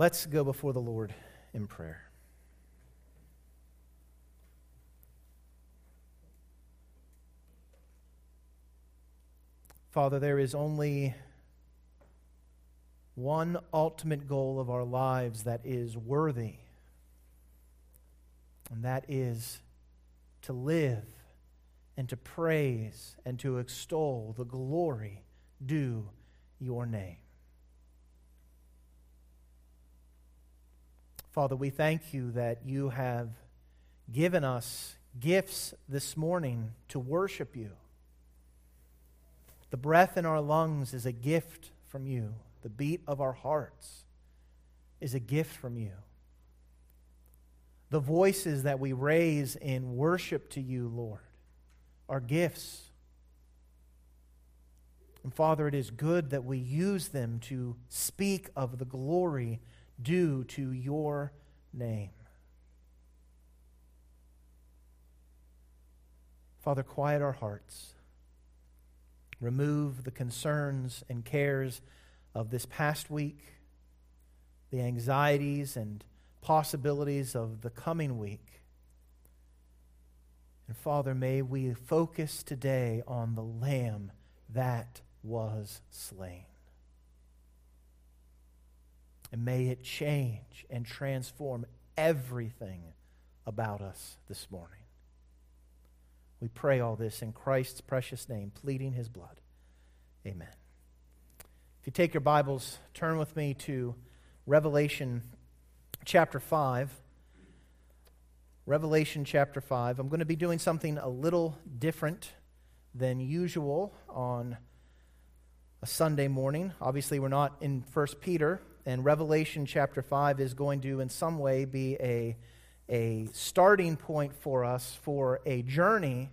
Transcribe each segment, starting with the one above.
Let's go before the Lord in prayer. Father, there is only one ultimate goal of our lives that is worthy, and that is to live and to praise and to extol the glory due your name. Father, we thank you that you have given us gifts this morning to worship you. The breath in our lungs is a gift from you. The beat of our hearts is a gift from you. The voices that we raise in worship to you, Lord, are gifts. And Father, it is good that we use them to speak of the glory due to your name. Father, quiet our hearts. Remove the concerns and cares of this past week, the anxieties and possibilities of the coming week. And Father, may we focus today on the Lamb that was slain. And may it change and transform everything about us this morning. We pray all this in Christ's precious name, pleading his blood. Amen. If you take your Bibles, turn with me to Revelation chapter 5. Revelation chapter 5. I'm going to be doing something a little different than usual on a Sunday morning. Obviously, we're not in 1 Peter, and Revelation chapter 5 is going to, in some way, be a, a starting point for us for a journey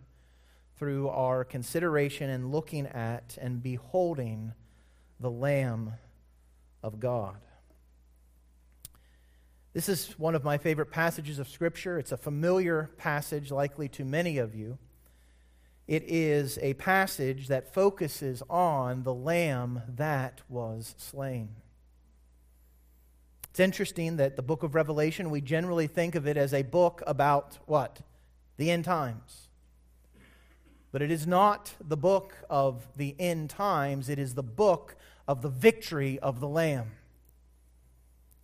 through our consideration and looking at and beholding the Lamb of God. This is one of my favorite passages of Scripture. It's a familiar passage, likely to many of you. It is a passage that focuses on the Lamb that was slain. It's interesting that the book of Revelation, we generally think of it as a book about what? The end times. But it is not the book of the end times, it is the book of the victory of the Lamb.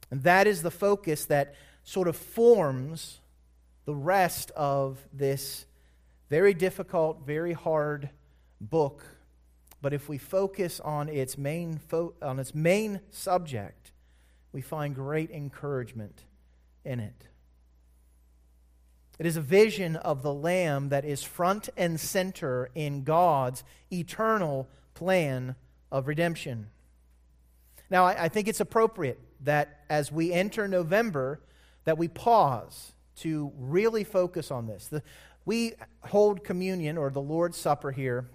And that is the focus that sort of forms the rest of this very difficult, very hard book. But if we focus on its main, fo- on its main subject, we find great encouragement in it. It is a vision of the Lamb that is front and center in God's eternal plan of redemption. Now, I, I think it's appropriate that as we enter November, that we pause to really focus on this. The, we hold communion or the Lord's Supper here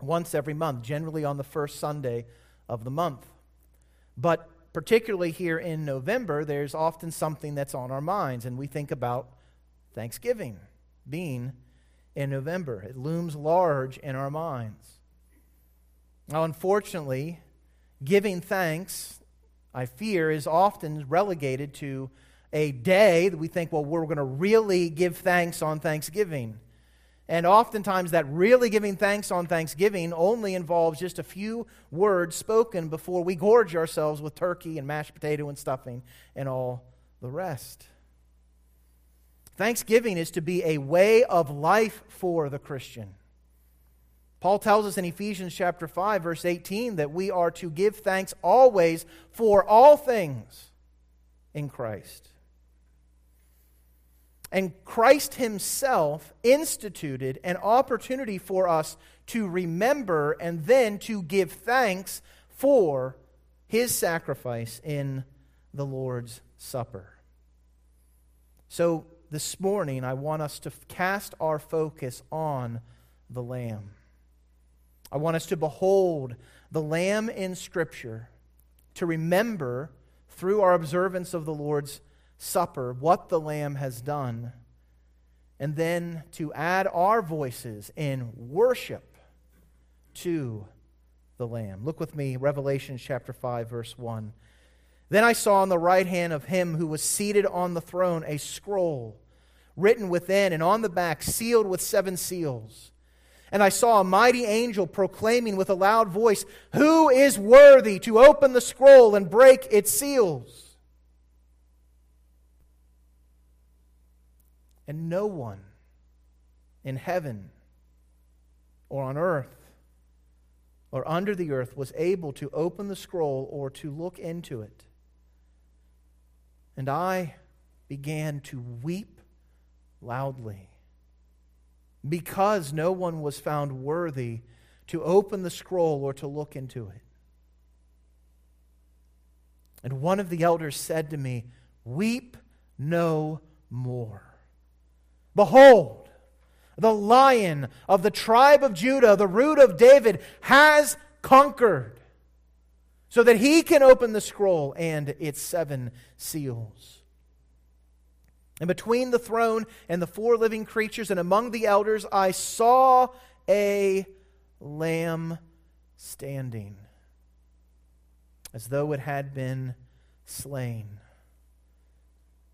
once every month, generally on the first Sunday of the month. But particularly here in November, there's often something that's on our minds, and we think about Thanksgiving being in November. It looms large in our minds. Now, unfortunately, giving thanks, I fear, is often relegated to a day that we think, well, we're going to really give thanks on Thanksgiving. And oftentimes, that really giving thanks on Thanksgiving only involves just a few words spoken before we gorge ourselves with turkey and mashed potato and stuffing and all the rest. Thanksgiving is to be a way of life for the Christian. Paul tells us in Ephesians chapter 5 verse 18 that we are to give thanks always for all things in Christ. And Christ himself instituted an opportunity for us to remember and then to give thanks for his sacrifice in the Lord's Supper. So this morning, I want us to cast our focus on the Lamb. I want us to behold the Lamb in Scripture, to remember through our observance of the Lord's Supper what the Lamb has done, and then to add our voices in worship to the Lamb. Look with me, Revelation chapter 5, verse 1. Then I saw on the right hand of him who was seated on the throne a scroll written within and on the back, sealed with seven seals. And I saw a mighty angel proclaiming with a loud voice, Who is worthy to open the scroll and break its seals? And no one in heaven or on earth or under the earth was able to open the scroll or to look into it. And I began to weep loudly because no one was found worthy to open the scroll or to look into it. And one of the elders said to me, Weep no more. Behold, the lion of the tribe of Judah, the root of David, has conquered so that he can open the scroll and its seven seals. And between the throne and the four living creatures and among the elders, I saw a lamb standing, as though it had been slain,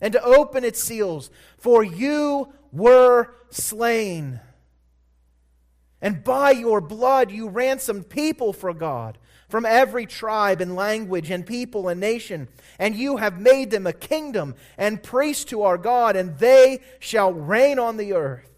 and to open its seals, for you were slain and by your blood you ransomed people for God from every tribe and language and people and nation. And you have made them a kingdom and priests to our God, and they shall reign on the earth.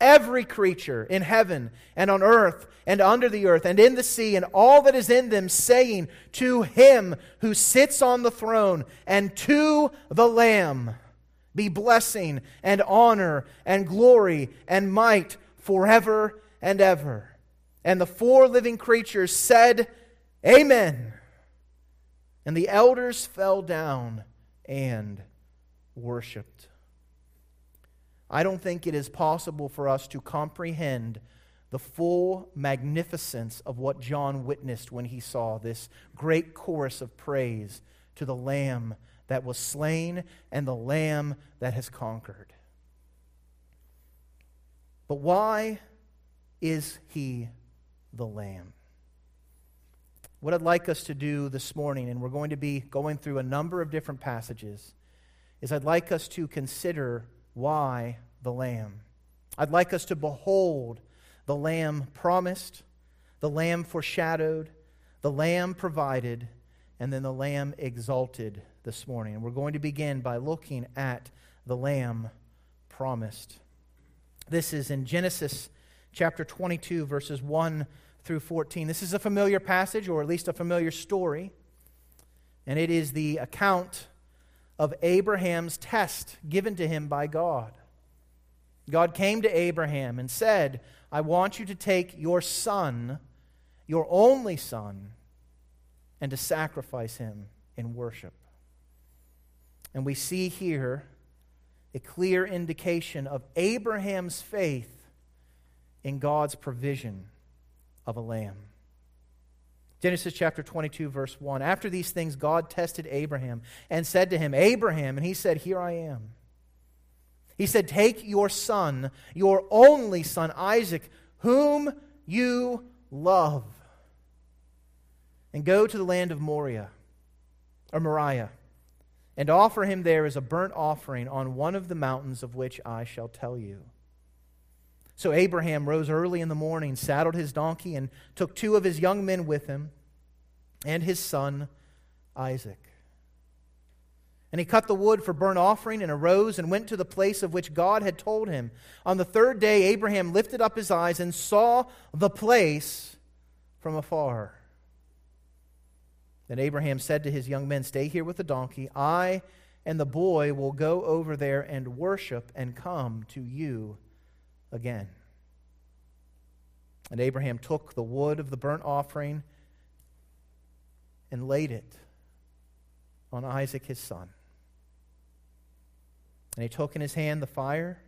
every creature in heaven and on earth and under the earth and in the sea and all that is in them, saying, To him who sits on the throne and to the Lamb be blessing and honor and glory and might forever and ever. And the four living creatures said, Amen. And the elders fell down and worshiped. I don't think it is possible for us to comprehend the full magnificence of what John witnessed when he saw this great chorus of praise to the Lamb that was slain and the Lamb that has conquered. But why is he the Lamb? What I'd like us to do this morning, and we're going to be going through a number of different passages, is I'd like us to consider why the Lamb. I'd like us to behold the Lamb promised, the Lamb foreshadowed, the Lamb provided, and then the Lamb exalted this morning. And we're going to begin by looking at the Lamb promised. This is in Genesis chapter 22, verses 1 through 14. This is a familiar passage, or at least a familiar story, and it is the account of Abraham's test given to him by God. God came to Abraham and said, I want you to take your son, your only son, and to sacrifice him in worship. And we see here a clear indication of Abraham's faith in God's provision of a lamb. Genesis chapter 22, verse 1. After these things, God tested Abraham and said to him, Abraham, and he said, Here I am. He said, Take your son, your only son, Isaac, whom you love, and go to the land of Moriah, or Moriah, and offer him there as a burnt offering on one of the mountains of which I shall tell you. So Abraham rose early in the morning, saddled his donkey, and took two of his young men with him and his son Isaac. And he cut the wood for burnt offering and arose and went to the place of which God had told him. On the third day, Abraham lifted up his eyes and saw the place from afar. Then Abraham said to his young men, Stay here with the donkey. I and the boy will go over there and worship and come to you again. And Abraham took the wood of the burnt offering and laid it on Isaac his son. And he took in his hand the fire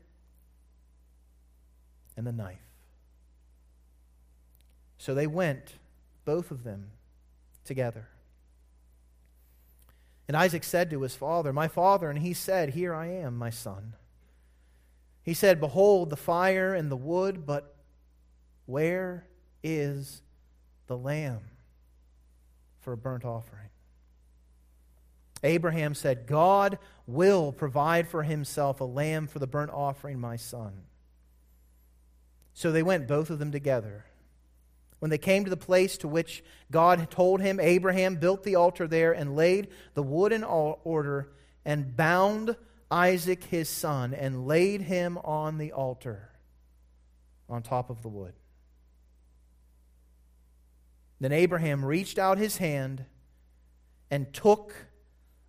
and the knife. So they went, both of them, together. And Isaac said to his father, My father, and he said, Here I am, my son. He said, Behold the fire and the wood, but where is the lamb for a burnt offering? Abraham said, God will provide for himself a lamb for the burnt offering, my son. So they went, both of them together. When they came to the place to which God had told him, Abraham built the altar there and laid the wood in order and bound Isaac his son and laid him on the altar on top of the wood. Then Abraham reached out his hand and took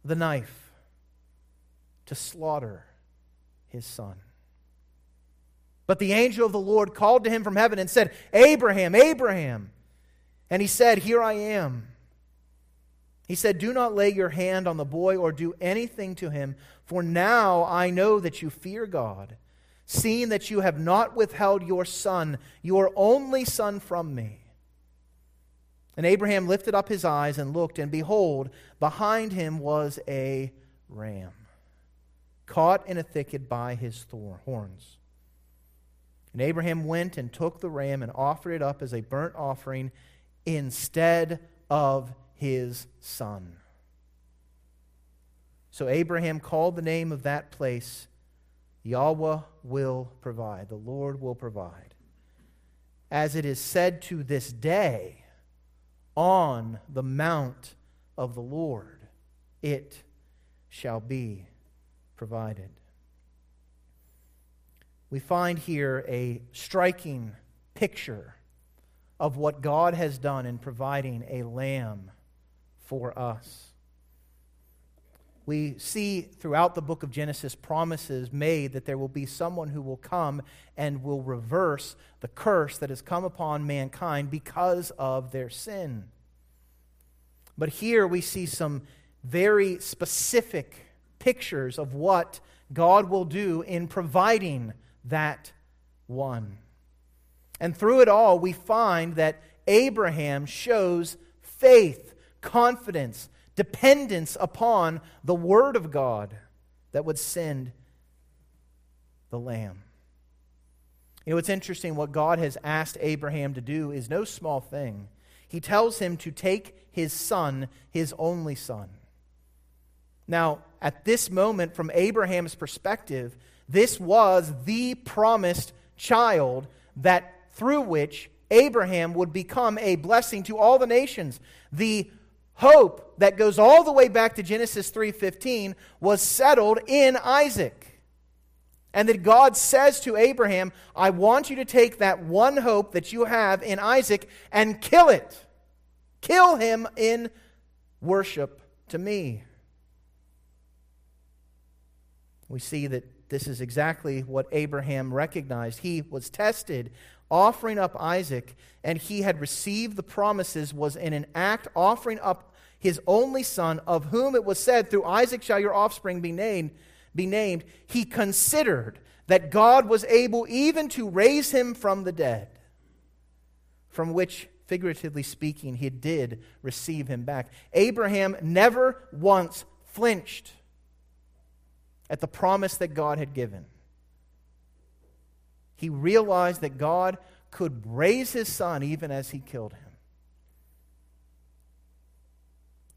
the knife to slaughter his son. But the angel of the Lord called to him from heaven and said, Abraham, Abraham. And he said, Here I am. He said, Do not lay your hand on the boy or do anything to him, for now I know that you fear God, seeing that you have not withheld your son, your only son, from me. And Abraham lifted up his eyes and looked, and behold, behind him was a ram, caught in a thicket by his horns. And Abraham went and took the ram and offered it up as a burnt offering instead of his son. So Abraham called the name of that place Yahweh will provide. The Lord will provide. As it is said to this day, on the mount of the Lord it shall be provided. We find here a striking picture of what God has done in providing a lamb for us. We see throughout the book of Genesis promises made that there will be someone who will come and will reverse the curse that has come upon mankind because of their sin. But here we see some very specific pictures of what God will do in providing that one. And through it all, we find that Abraham shows faith, confidence, dependence upon the Word of God that would send the Lamb. You know, it's interesting what God has asked Abraham to do is no small thing. He tells him to take his son, his only son. Now, at this moment, from Abraham's perspective, this was the promised child that through which Abraham would become a blessing to all the nations. The hope that goes all the way back to Genesis 3:15 was settled in Isaac. And that God says to Abraham, I want you to take that one hope that you have in Isaac and kill it. Kill him in worship to me. We see that this is exactly what Abraham recognized. He was tested offering up Isaac, and he had received the promises, was in an act offering up his only son, of whom it was said, Through Isaac shall your offspring be named. Be named. He considered that God was able even to raise him from the dead, from which, figuratively speaking, he did receive him back. Abraham never once flinched at the promise that God had given. He realized that God could raise his son even as he killed him.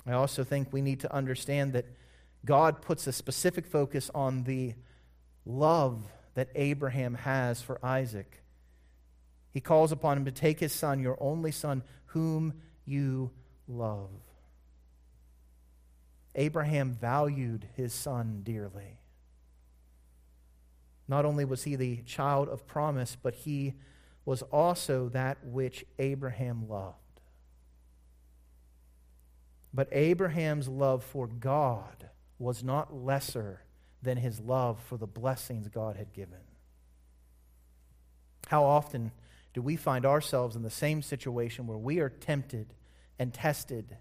I also think we need to understand that God puts a specific focus on the love that Abraham has for Isaac. He calls upon him to take his son, your only son, whom you love. Abraham valued his son dearly. Not only was he the child of promise, but he was also that which Abraham loved. But Abraham's love for God was not lesser than his love for the blessings God had given. How often do we find ourselves in the same situation where we are tempted and tested?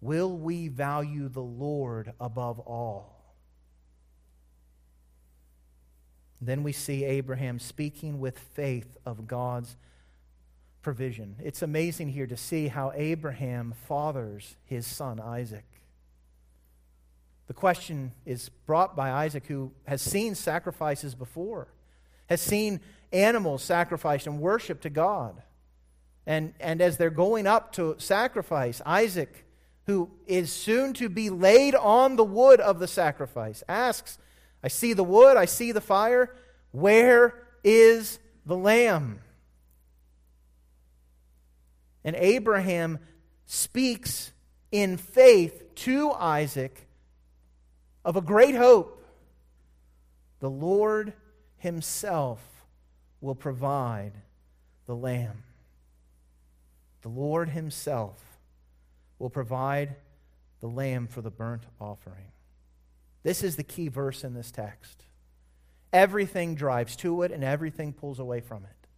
Will we value the Lord above all? Then we see Abraham speaking with faith of God's provision. It's amazing here to see how Abraham fathers his son Isaac. The question is brought by Isaac, who has seen sacrifices before, has seen animals sacrificed and worshiped to God. And, and as they're going up to sacrifice, Isaac, who is soon to be laid on the wood of the sacrifice, asks, I see the wood, I see the fire. Where is the lamb? And Abraham speaks in faith to Isaac of a great hope. The Lord Himself will provide the lamb. The Lord Himself will provide the lamb for the burnt offering. This is the key verse in this text. Everything drives to it and everything pulls away from it.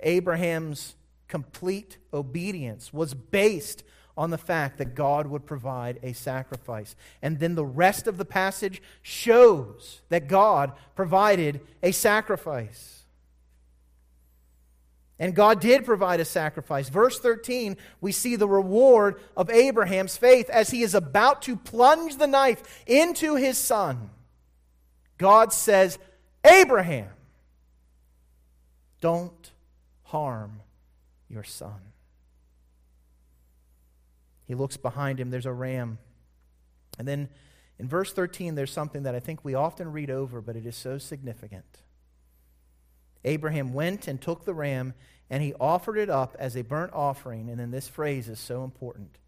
Abraham's complete obedience was based on the fact that God would provide a sacrifice. And then the rest of the passage shows that God provided a sacrifice. And God did provide a sacrifice. Verse 13, we see the reward of Abraham's faith as he is about to plunge the knife into his son. God says, Abraham, don't harm your son. He looks behind him, there's a ram. And then in verse 13, there's something that I think we often read over, but it is so significant. Abraham went and took the ram, and he offered it up as a burnt offering. And then this phrase is so important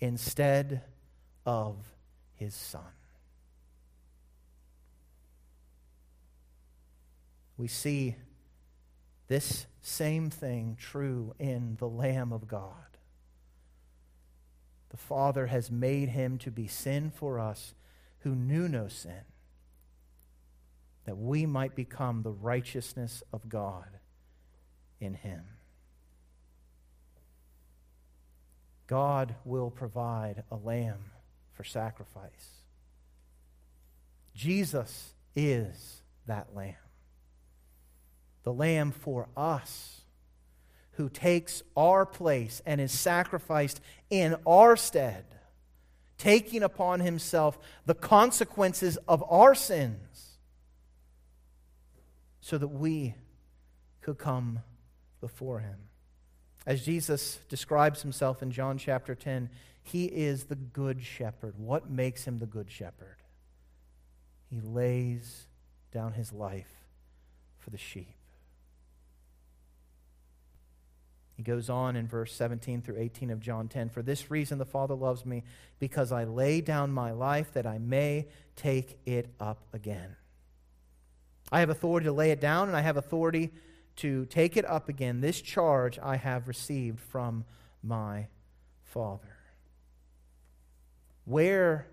instead of his son. We see this same thing true in the Lamb of God. The Father has made him to be sin for us who knew no sin, that we might become the righteousness of God in him. God will provide a lamb for sacrifice. Jesus is that lamb. The lamb for us who takes our place and is sacrificed in our stead, taking upon himself the consequences of our sins so that we could come before him. As Jesus describes himself in John chapter 10, he is the good shepherd. What makes him the good shepherd? He lays down his life for the sheep. He goes on in verse 17 through 18 of John 10 For this reason the Father loves me, because I lay down my life that I may take it up again. I have authority to lay it down, and I have authority to take it up again. This charge I have received from my Father. Where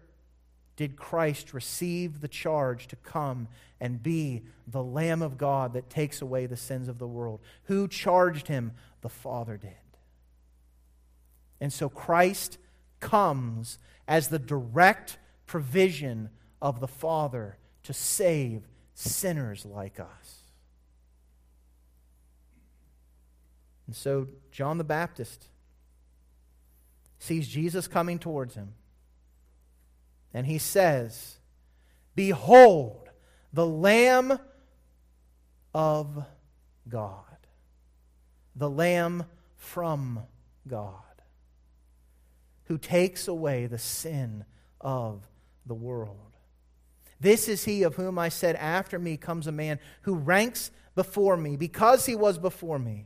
did Christ receive the charge to come and be the Lamb of God that takes away the sins of the world? Who charged him? The Father did. And so Christ comes as the direct provision of the Father to save sinners like us. And so John the Baptist sees Jesus coming towards him. And he says, Behold, the Lamb of God, the Lamb from God, who takes away the sin of the world. This is he of whom I said, After me comes a man who ranks before me, because he was before me.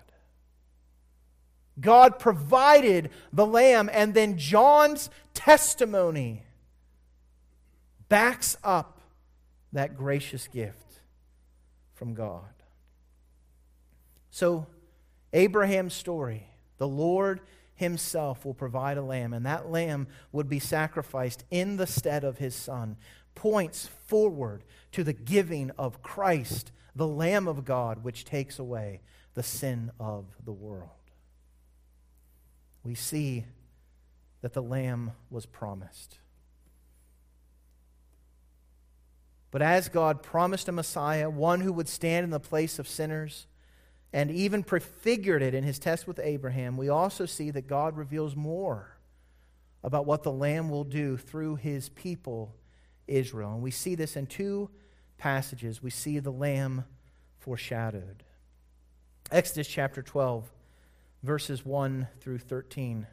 God provided the lamb, and then John's testimony backs up that gracious gift from God. So, Abraham's story, the Lord himself will provide a lamb, and that lamb would be sacrificed in the stead of his son, points forward to the giving of Christ, the Lamb of God, which takes away the sin of the world we see that the Lamb was promised. But as God promised a Messiah, one who would stand in the place of sinners, and even prefigured it in his test with Abraham, we also see that God reveals more about what the Lamb will do through his people, Israel. And we see this in two passages. We see the Lamb foreshadowed. Exodus chapter 12 verses 1 through 13.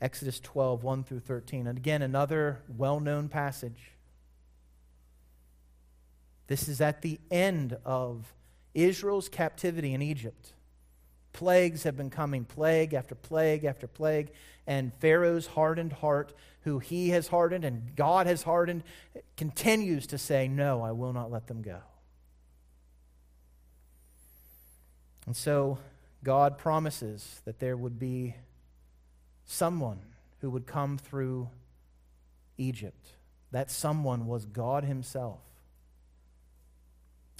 Exodus 12, 1 through 13. And again, another well known passage. This is at the end of Israel's captivity in Egypt. Plagues have been coming, plague after plague after plague, and Pharaoh's hardened heart, who he has hardened and God has hardened, continues to say, No, I will not let them go. And so God promises that there would be someone who would come through Egypt. That someone was God Himself.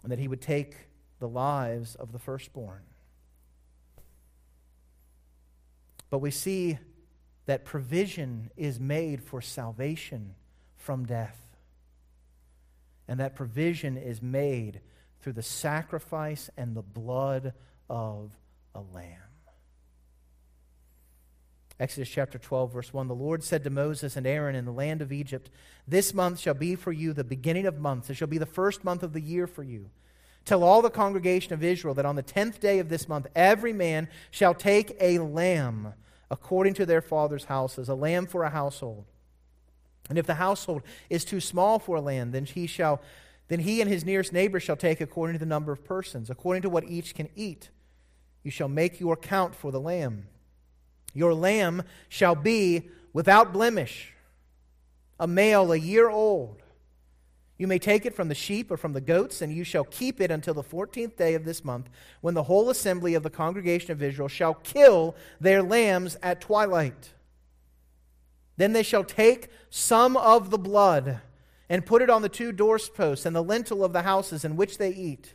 And that He would take the lives of the firstborn. But we see that provision is made for salvation from death. And that provision is made through the sacrifice and the blood of a lamb. Exodus chapter 12, verse 1 The Lord said to Moses and Aaron in the land of Egypt, This month shall be for you the beginning of months. It shall be the first month of the year for you. Tell all the congregation of Israel that on the tenth day of this month every man shall take a lamb according to their father's houses, a lamb for a household. And if the household is too small for a lamb, then he shall then he and his nearest neighbor shall take according to the number of persons, according to what each can eat. You shall make your count for the lamb. Your lamb shall be without blemish, a male a year old. You may take it from the sheep or from the goats, and you shall keep it until the fourteenth day of this month, when the whole assembly of the congregation of Israel shall kill their lambs at twilight. Then they shall take some of the blood and put it on the two doorposts and the lintel of the houses in which they eat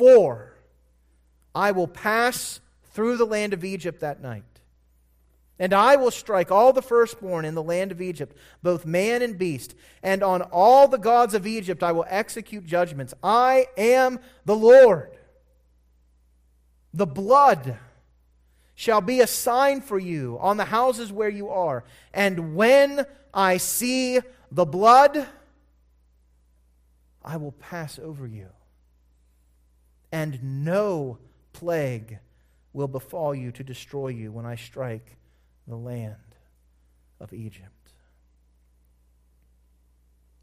For I will pass through the land of Egypt that night. And I will strike all the firstborn in the land of Egypt, both man and beast. And on all the gods of Egypt I will execute judgments. I am the Lord. The blood shall be a sign for you on the houses where you are. And when I see the blood, I will pass over you and no plague will befall you to destroy you when I strike the land of Egypt.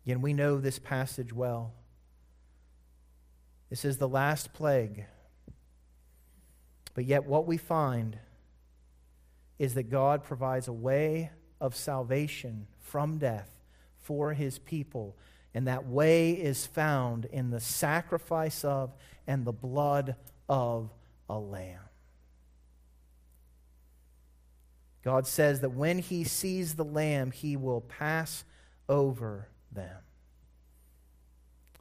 Again, we know this passage well. This is the last plague. But yet, what we find is that God provides a way of salvation from death for his people And that way is found in the sacrifice of and the blood of a lamb. God says that when he sees the lamb, he will pass over them.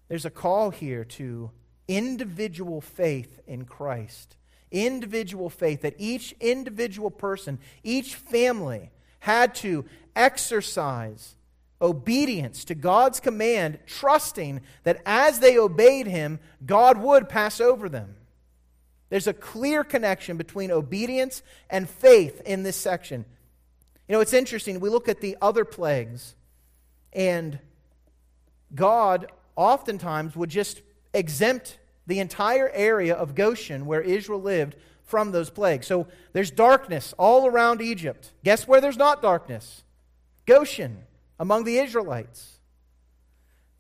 There's a call here to individual faith in Christ. Individual faith that each individual person, each family had to exercise obedience to God's command, trusting that as they obeyed Him, God would pass over them. There's a clear connection between obedience and faith in this section. You know, it's interesting. We look at the other plagues, and God oftentimes would just exempt the entire area of Goshen where Israel lived from those plagues. So there's darkness all around Egypt. Guess where there's not darkness? Goshen, among the Israelites.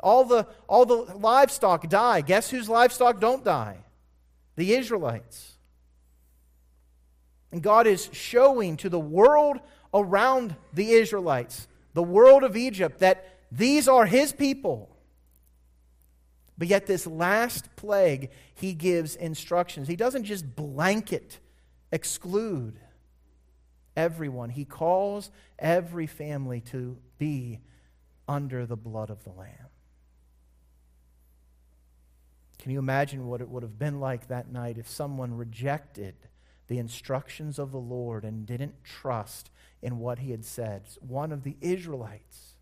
All the, all the livestock die. Guess whose livestock don't die? The Israelites. And God is showing to the world around the Israelites, the world of Egypt, that these are His people. But yet, this last plague, he gives instructions. He doesn't just blanket exclude everyone, he calls every family to be under the blood of the Lamb. Can you imagine what it would have been like that night if someone rejected the instructions of the Lord and didn't trust in what he had said? One of the Israelites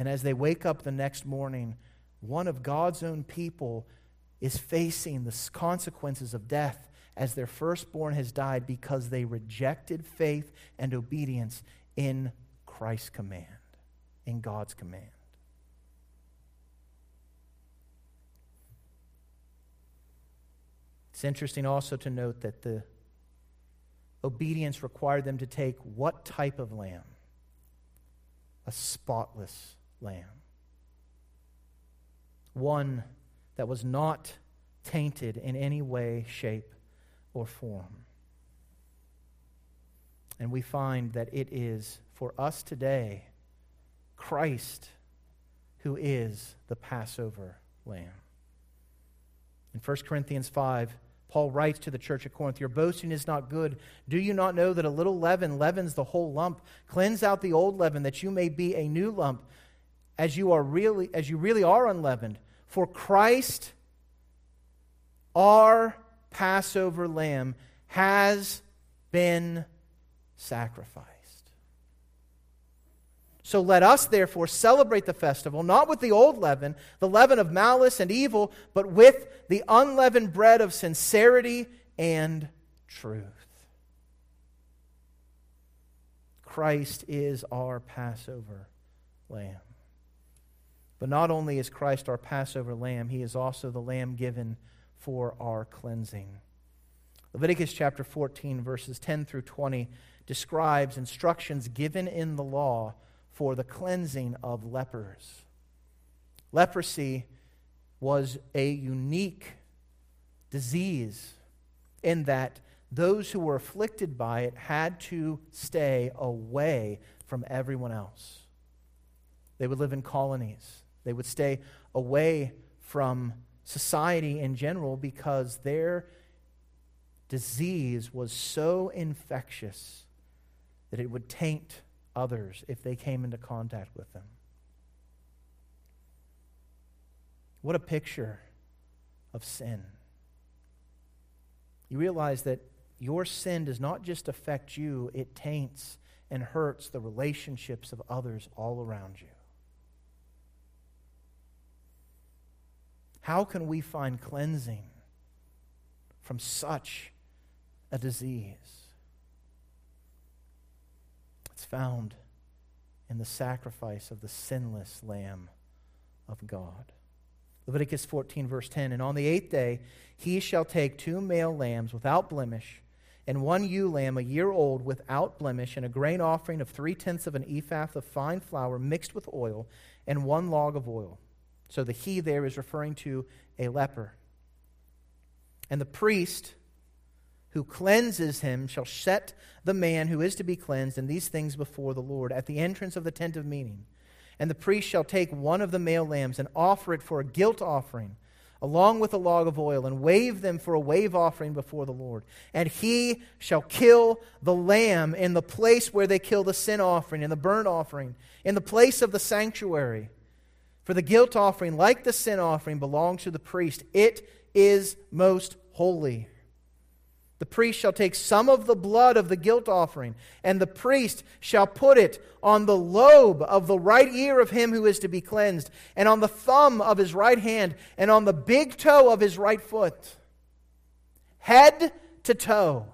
and as they wake up the next morning, one of God's own people is facing the consequences of death as their firstborn has died because they rejected faith and obedience in Christ's command, in God's command. It's interesting also to note that the obedience required them to take what type of lamb? A spotless lamb. One that was not tainted in any way, shape, or form. And we find that it is for us today Christ who is the Passover lamb. In 1 Corinthians 5, Paul writes to the church at Corinth, Your boasting is not good. Do you not know that a little leaven leavens the whole lump? Cleanse out the old leaven, that you may be a new lump, as you are really as you really are unleavened for Christ our Passover lamb has been sacrificed. So let us therefore celebrate the festival, not with the old leaven, the leaven of malice and evil, but with the unleavened bread of sincerity and truth. Christ is our Passover lamb. But not only is Christ our Passover lamb, he is also the lamb given for our cleansing. Leviticus chapter 14, verses 10 through 20, describes instructions given in the law for the cleansing of lepers. Leprosy was a unique disease in that those who were afflicted by it had to stay away from everyone else. They would live in colonies. They would stay away from society in general because their disease was so infectious that it would taint others if they came into contact with them. What a picture of sin. You realize that your sin does not just affect you, it taints and hurts the relationships of others all around you. How can we find cleansing from such a disease? It's found in the sacrifice of the sinless Lamb of God. Leviticus 14, verse 10 And on the eighth day he shall take two male lambs without blemish, and one ewe lamb a year old without blemish, and a grain offering of three tenths of an ephah of fine flour mixed with oil, and one log of oil. So the he there is referring to a leper. And the priest who cleanses him shall set the man who is to be cleansed in these things before the Lord at the entrance of the tent of meeting. And the priest shall take one of the male lambs and offer it for a guilt offering, along with a log of oil, and wave them for a wave offering before the Lord. And he shall kill the lamb in the place where they kill the sin offering and the burnt offering, in the place of the sanctuary. For the guilt offering, like the sin offering, belongs to the priest. It is most holy. The priest shall take some of the blood of the guilt offering, and the priest shall put it on the lobe of the right ear of him who is to be cleansed, and on the thumb of his right hand, and on the big toe of his right foot, head to toe.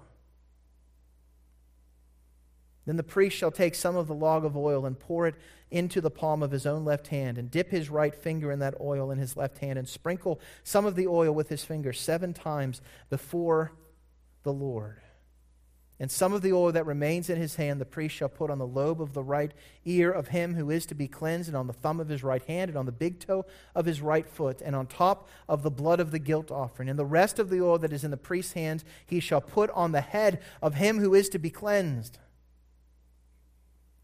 Then the priest shall take some of the log of oil and pour it into the palm of his own left hand, and dip his right finger in that oil in his left hand, and sprinkle some of the oil with his finger seven times before the Lord. And some of the oil that remains in his hand the priest shall put on the lobe of the right ear of him who is to be cleansed, and on the thumb of his right hand, and on the big toe of his right foot, and on top of the blood of the guilt offering. And the rest of the oil that is in the priest's hands he shall put on the head of him who is to be cleansed.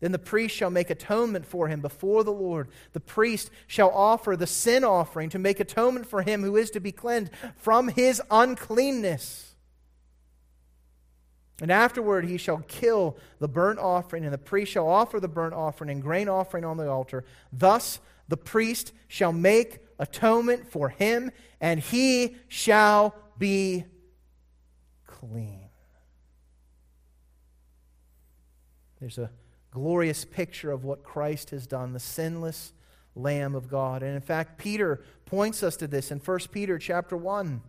Then the priest shall make atonement for him before the Lord. The priest shall offer the sin offering to make atonement for him who is to be cleansed from his uncleanness. And afterward he shall kill the burnt offering, and the priest shall offer the burnt offering and grain offering on the altar. Thus the priest shall make atonement for him, and he shall be clean. There's a glorious picture of what Christ has done, the sinless Lamb of God. And in fact, Peter points us to this in 1 Peter chapter 1.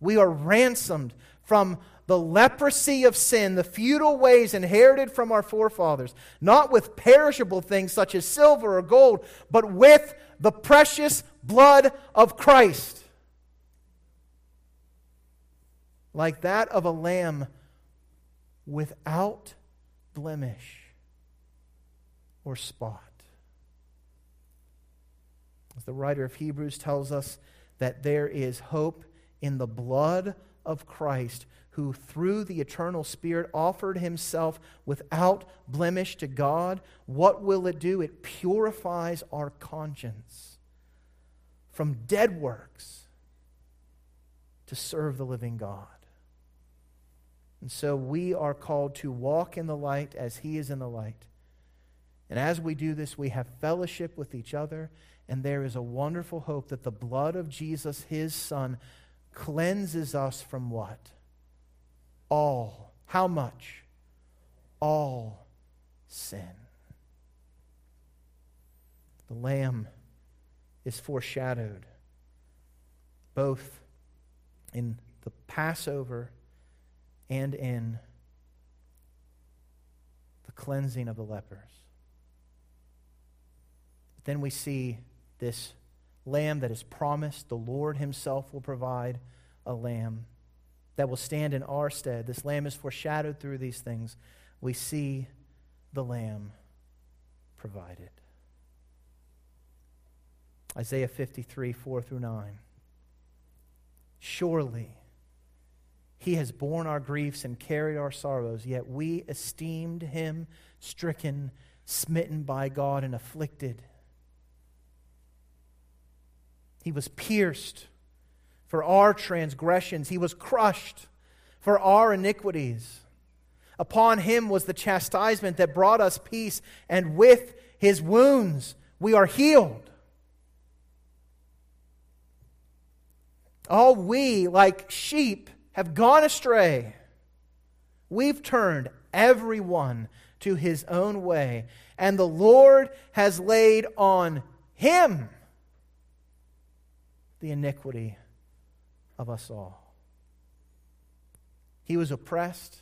We are ransomed from the leprosy of sin, the futile ways inherited from our forefathers, not with perishable things such as silver or gold, but with the precious blood of Christ. Like that of a lamb without blemish or spot. As the writer of Hebrews tells us, that there is hope in the blood of Christ who through the eternal Spirit offered himself without blemish to God, what will it do? It purifies our conscience from dead works to serve the living God. And so we are called to walk in the light as he is in the light. And as we do this, we have fellowship with each other, and there is a wonderful hope that the blood of Jesus, his Son, cleanses us from what? all. How much? All sin. The Lamb is foreshadowed both in the Passover and in the cleansing of the lepers. Then we see this lamb that is promised. The Lord Himself will provide a lamb that will stand in our stead. This lamb is foreshadowed through these things. We see the lamb provided. Isaiah 53, 4 through 9. Surely he has borne our griefs and carried our sorrows, yet we esteemed him stricken, smitten by God, and afflicted. He was pierced for our transgressions, he was crushed for our iniquities. Upon him was the chastisement that brought us peace, and with his wounds we are healed. All we, like sheep, have gone astray. We've turned everyone to his own way, and the Lord has laid on him the iniquity of us all. He was oppressed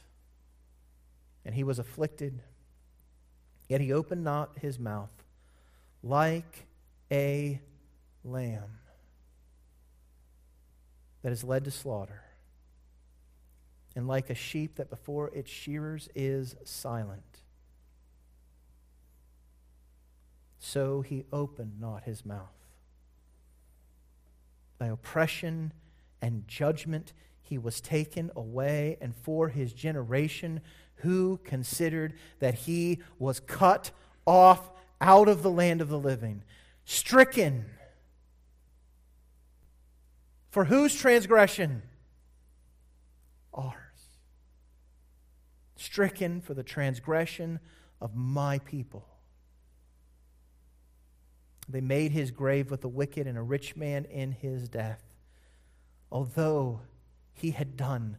and he was afflicted, yet he opened not his mouth like a lamb that is led to slaughter, and like a sheep that before its shearers is silent. So he opened not his mouth. By oppression and judgment he was taken away, and for his generation who considered that he was cut off out of the land of the living, stricken. For whose transgression? Ours. Stricken for the transgression of my people. They made his grave with the wicked and a rich man in his death, although he had done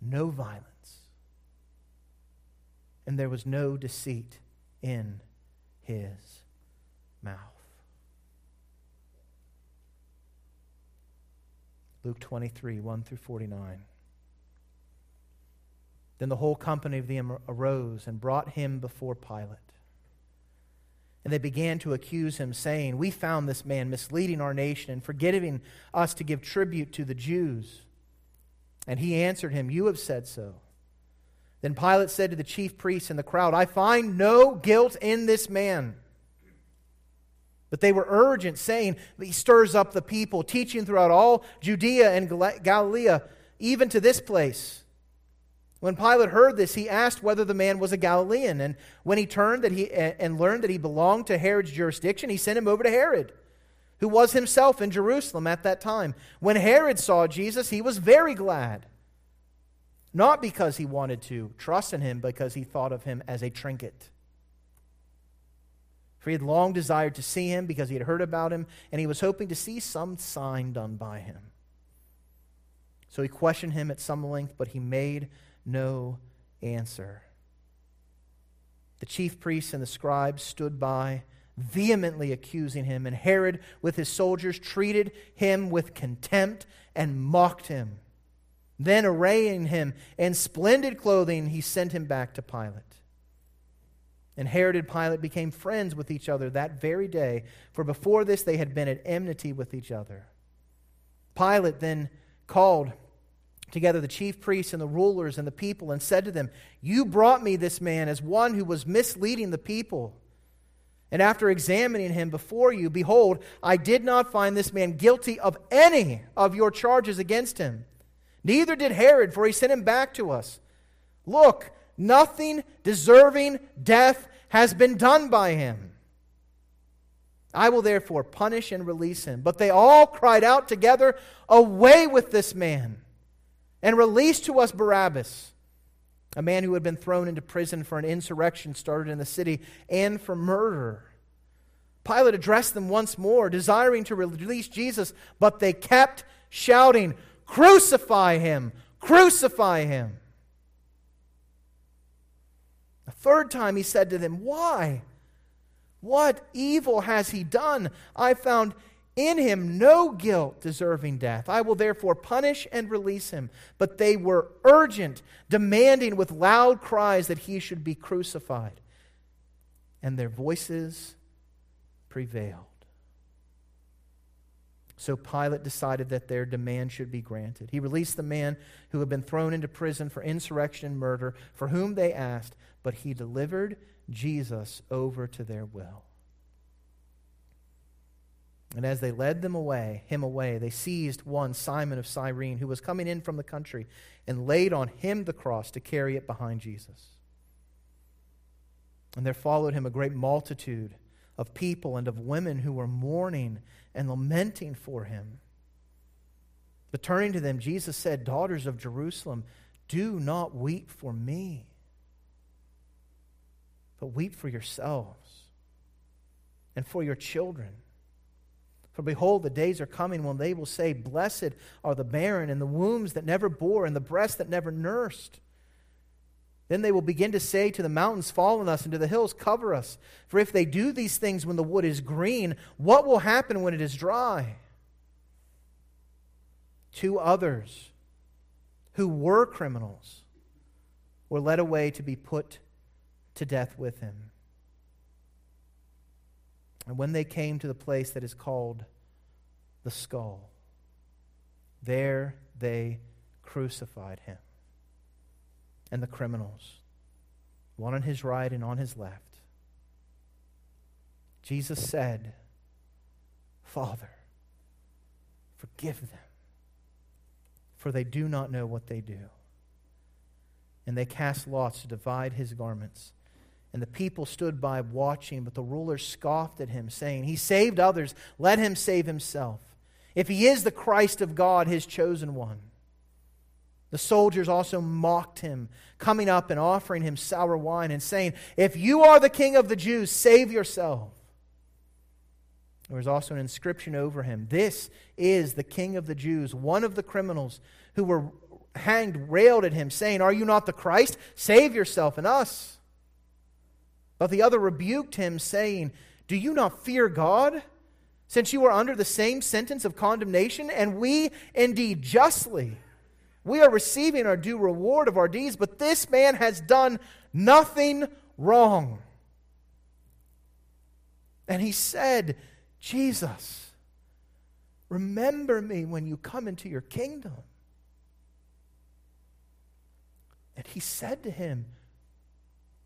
no violence and there was no deceit in his mouth. Luke 23, 1 through 49. Then the whole company of them arose and brought him before Pilate. And they began to accuse him, saying, We found this man misleading our nation and forgetting us to give tribute to the Jews. And he answered him, You have said so. Then Pilate said to the chief priests and the crowd, I find no guilt in this man. But they were urgent, saying, He stirs up the people, teaching throughout all Judea and Galilee, even to this place. When Pilate heard this, he asked whether the man was a Galilean. And when he turned that he, and learned that he belonged to Herod's jurisdiction, he sent him over to Herod, who was himself in Jerusalem at that time. When Herod saw Jesus, he was very glad not because he wanted to trust in him, because he thought of him as a trinket. For he had long desired to see him because he had heard about him, and he was hoping to see some sign done by him. So he questioned him at some length, but he made no answer. The chief priests and the scribes stood by, vehemently accusing him, and Herod, with his soldiers, treated him with contempt and mocked him. Then, arraying him in splendid clothing, he sent him back to Pilate. And Herod and Pilate became friends with each other that very day, for before this they had been at enmity with each other. Pilate then called together the chief priests and the rulers and the people and said to them, You brought me this man as one who was misleading the people. And after examining him before you, behold, I did not find this man guilty of any of your charges against him. Neither did Herod, for he sent him back to us. Look, nothing deserving death has been done by him. I will therefore punish and release him. But they all cried out together, Away with this man, and release to us Barabbas, a man who had been thrown into prison for an insurrection started in the city and for murder. Pilate addressed them once more, desiring to release Jesus, but they kept shouting, Crucify him! Crucify him! A third time he said to them, Why? What evil has he done? I found in him no guilt deserving death. I will therefore punish and release him. But they were urgent, demanding with loud cries that he should be crucified. And their voices prevailed. So Pilate decided that their demand should be granted. He released the man who had been thrown into prison for insurrection and murder, for whom they asked, but he delivered Jesus over to their will. And as they led them away, him away, they seized one, Simon of Cyrene, who was coming in from the country, and laid on him the cross to carry it behind Jesus. And there followed him a great multitude of people and of women who were mourning and lamenting for him. But turning to them, Jesus said, Daughters of Jerusalem, do not weep for me, but weep for yourselves and for your children. For behold, the days are coming when they will say, Blessed are the barren, and the wombs that never bore, and the breasts that never nursed. Then they will begin to say to the mountains, Fall on us, and to the hills, Cover us. For if they do these things when the wood is green, what will happen when it is dry? Two others who were criminals were led away to be put to death with him. And when they came to the place that is called the skull, there they crucified him and the criminals, one on his right and on his left. Jesus said, Father, forgive them, for they do not know what they do. And they cast lots to divide his garments. And the people stood by watching, but the ruler scoffed at him, saying, He saved others, let him save himself. If he is the Christ of God, his chosen one. The soldiers also mocked him, coming up and offering him sour wine and saying, If you are the king of the Jews, save yourself. There was also an inscription over him This is the king of the Jews. One of the criminals who were hanged railed at him, saying, Are you not the Christ? Save yourself and us. But the other rebuked him, saying, Do you not fear God, since you are under the same sentence of condemnation? And we indeed justly. We are receiving our due reward of our deeds, but this man has done nothing wrong. And he said, Jesus, remember me when you come into your kingdom. And he said to him,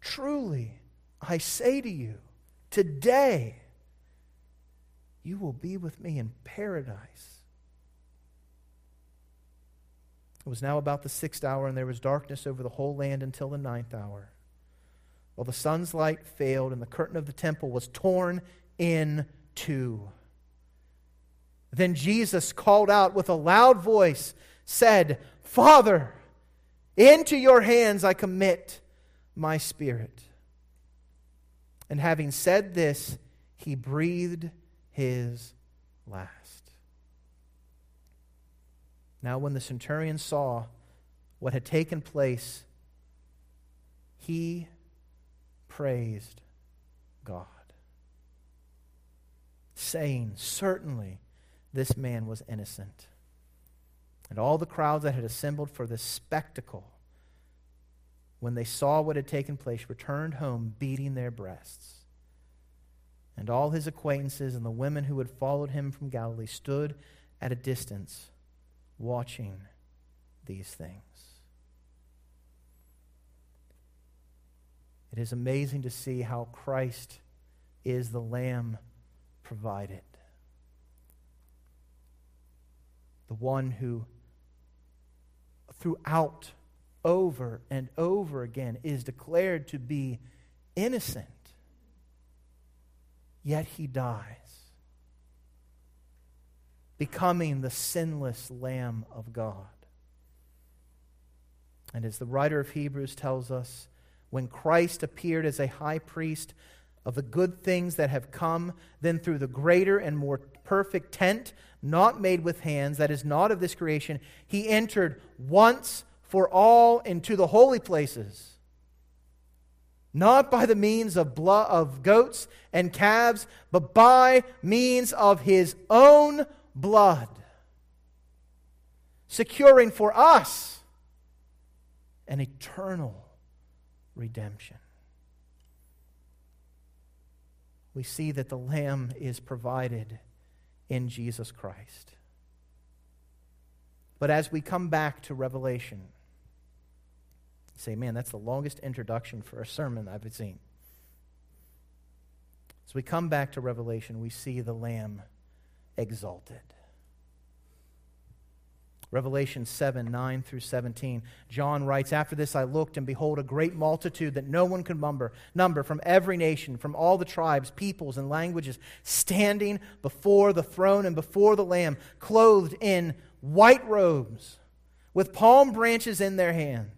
Truly, I say to you, today you will be with me in paradise. It was now about the sixth hour, and there was darkness over the whole land until the ninth hour. While the sun's light failed, and the curtain of the temple was torn in two. Then Jesus called out with a loud voice, said, Father, into your hands I commit my spirit. And having said this, he breathed his last. Now, when the centurion saw what had taken place, he praised God, saying, Certainly this man was innocent. And all the crowds that had assembled for this spectacle, when they saw what had taken place, returned home beating their breasts. And all his acquaintances and the women who had followed him from Galilee stood at a distance watching these things. It is amazing to see how Christ is the Lamb provided. The one who, throughout, over and over again, is declared to be innocent yet he dies, becoming the sinless Lamb of God. And as the writer of Hebrews tells us, when Christ appeared as a high priest of the good things that have come, then through the greater and more perfect tent, not made with hands, that is not of this creation, he entered once for all into the holy places not by the means of blood of goats and calves, but by means of his own blood, securing for us an eternal redemption. We see that the Lamb is provided in Jesus Christ. But as we come back to Revelation, say, man, that's the longest introduction for a sermon I've seen. As we come back to Revelation, we see the Lamb exalted. Revelation 7 9 through 17. John writes, After this I looked, and behold, a great multitude that no one could number, number from every nation, from all the tribes, peoples, and languages, standing before the throne and before the Lamb, clothed in white robes, with palm branches in their hands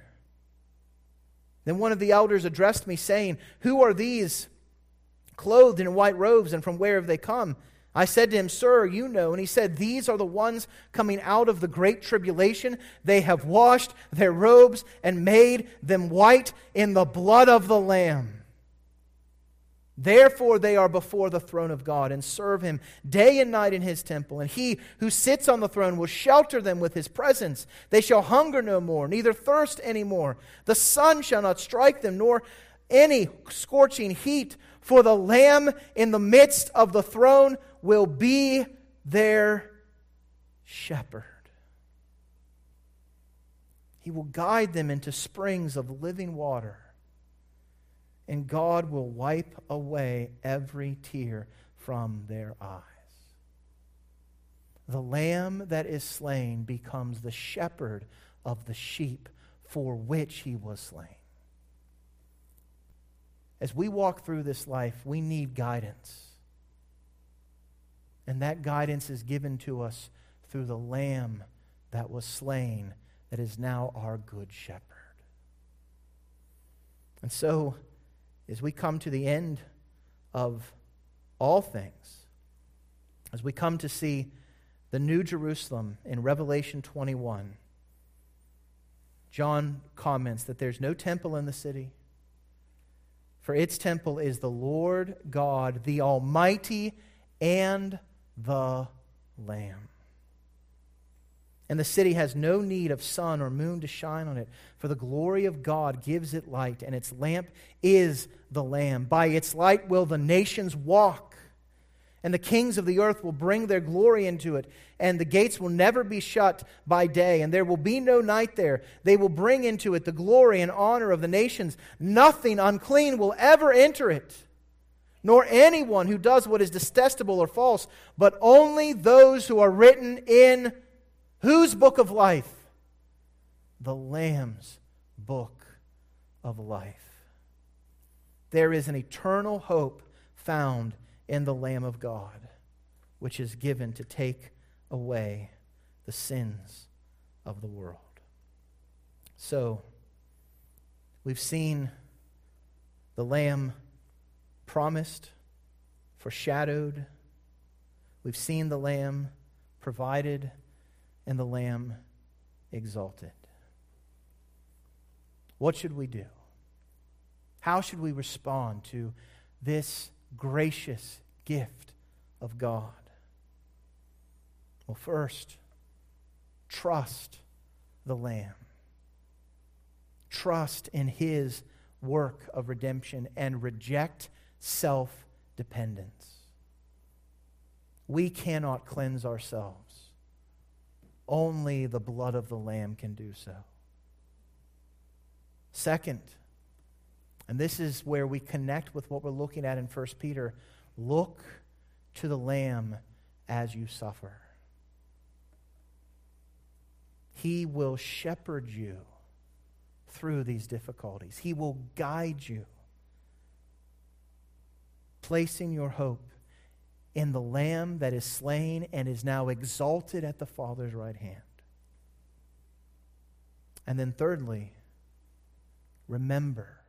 Then one of the elders addressed me, saying, Who are these clothed in white robes, and from where have they come? I said to him, Sir, you know. And he said, These are the ones coming out of the great tribulation. They have washed their robes and made them white in the blood of the Lamb. Therefore, they are before the throne of God and serve him day and night in his temple. And he who sits on the throne will shelter them with his presence. They shall hunger no more, neither thirst any more. The sun shall not strike them, nor any scorching heat, for the Lamb in the midst of the throne will be their shepherd. He will guide them into springs of living water, and God will wipe away every tear from their eyes. The lamb that is slain becomes the shepherd of the sheep for which he was slain. As we walk through this life, we need guidance. And that guidance is given to us through the lamb that was slain, that is now our good shepherd. And so, as we come to the end of all things, as we come to see the New Jerusalem in Revelation 21, John comments that there's no temple in the city, for its temple is the Lord God, the Almighty, and the Lamb. And the city has no need of sun or moon to shine on it, for the glory of God gives it light, and its lamp is the Lamb. By its light will the nations walk and the kings of the earth will bring their glory into it, and the gates will never be shut by day, and there will be no night there. They will bring into it the glory and honor of the nations. Nothing unclean will ever enter it, nor anyone who does what is detestable or false, but only those who are written in whose book of life? The Lamb's book of life. There is an eternal hope found in the Lamb of God, which is given to take away the sins of the world. So, we've seen the Lamb promised, foreshadowed. We've seen the Lamb provided and the Lamb exalted. What should we do? How should we respond to this gracious gift of God? Well, first, trust the Lamb. Trust in His work of redemption and reject self dependence. We cannot cleanse ourselves. Only the blood of the Lamb can do so. Second, and this is where we connect with what we're looking at in 1 Peter. Look to the Lamb as you suffer. He will shepherd you through these difficulties, He will guide you, placing your hope in the Lamb that is slain and is now exalted at the Father's right hand. And then, thirdly, remember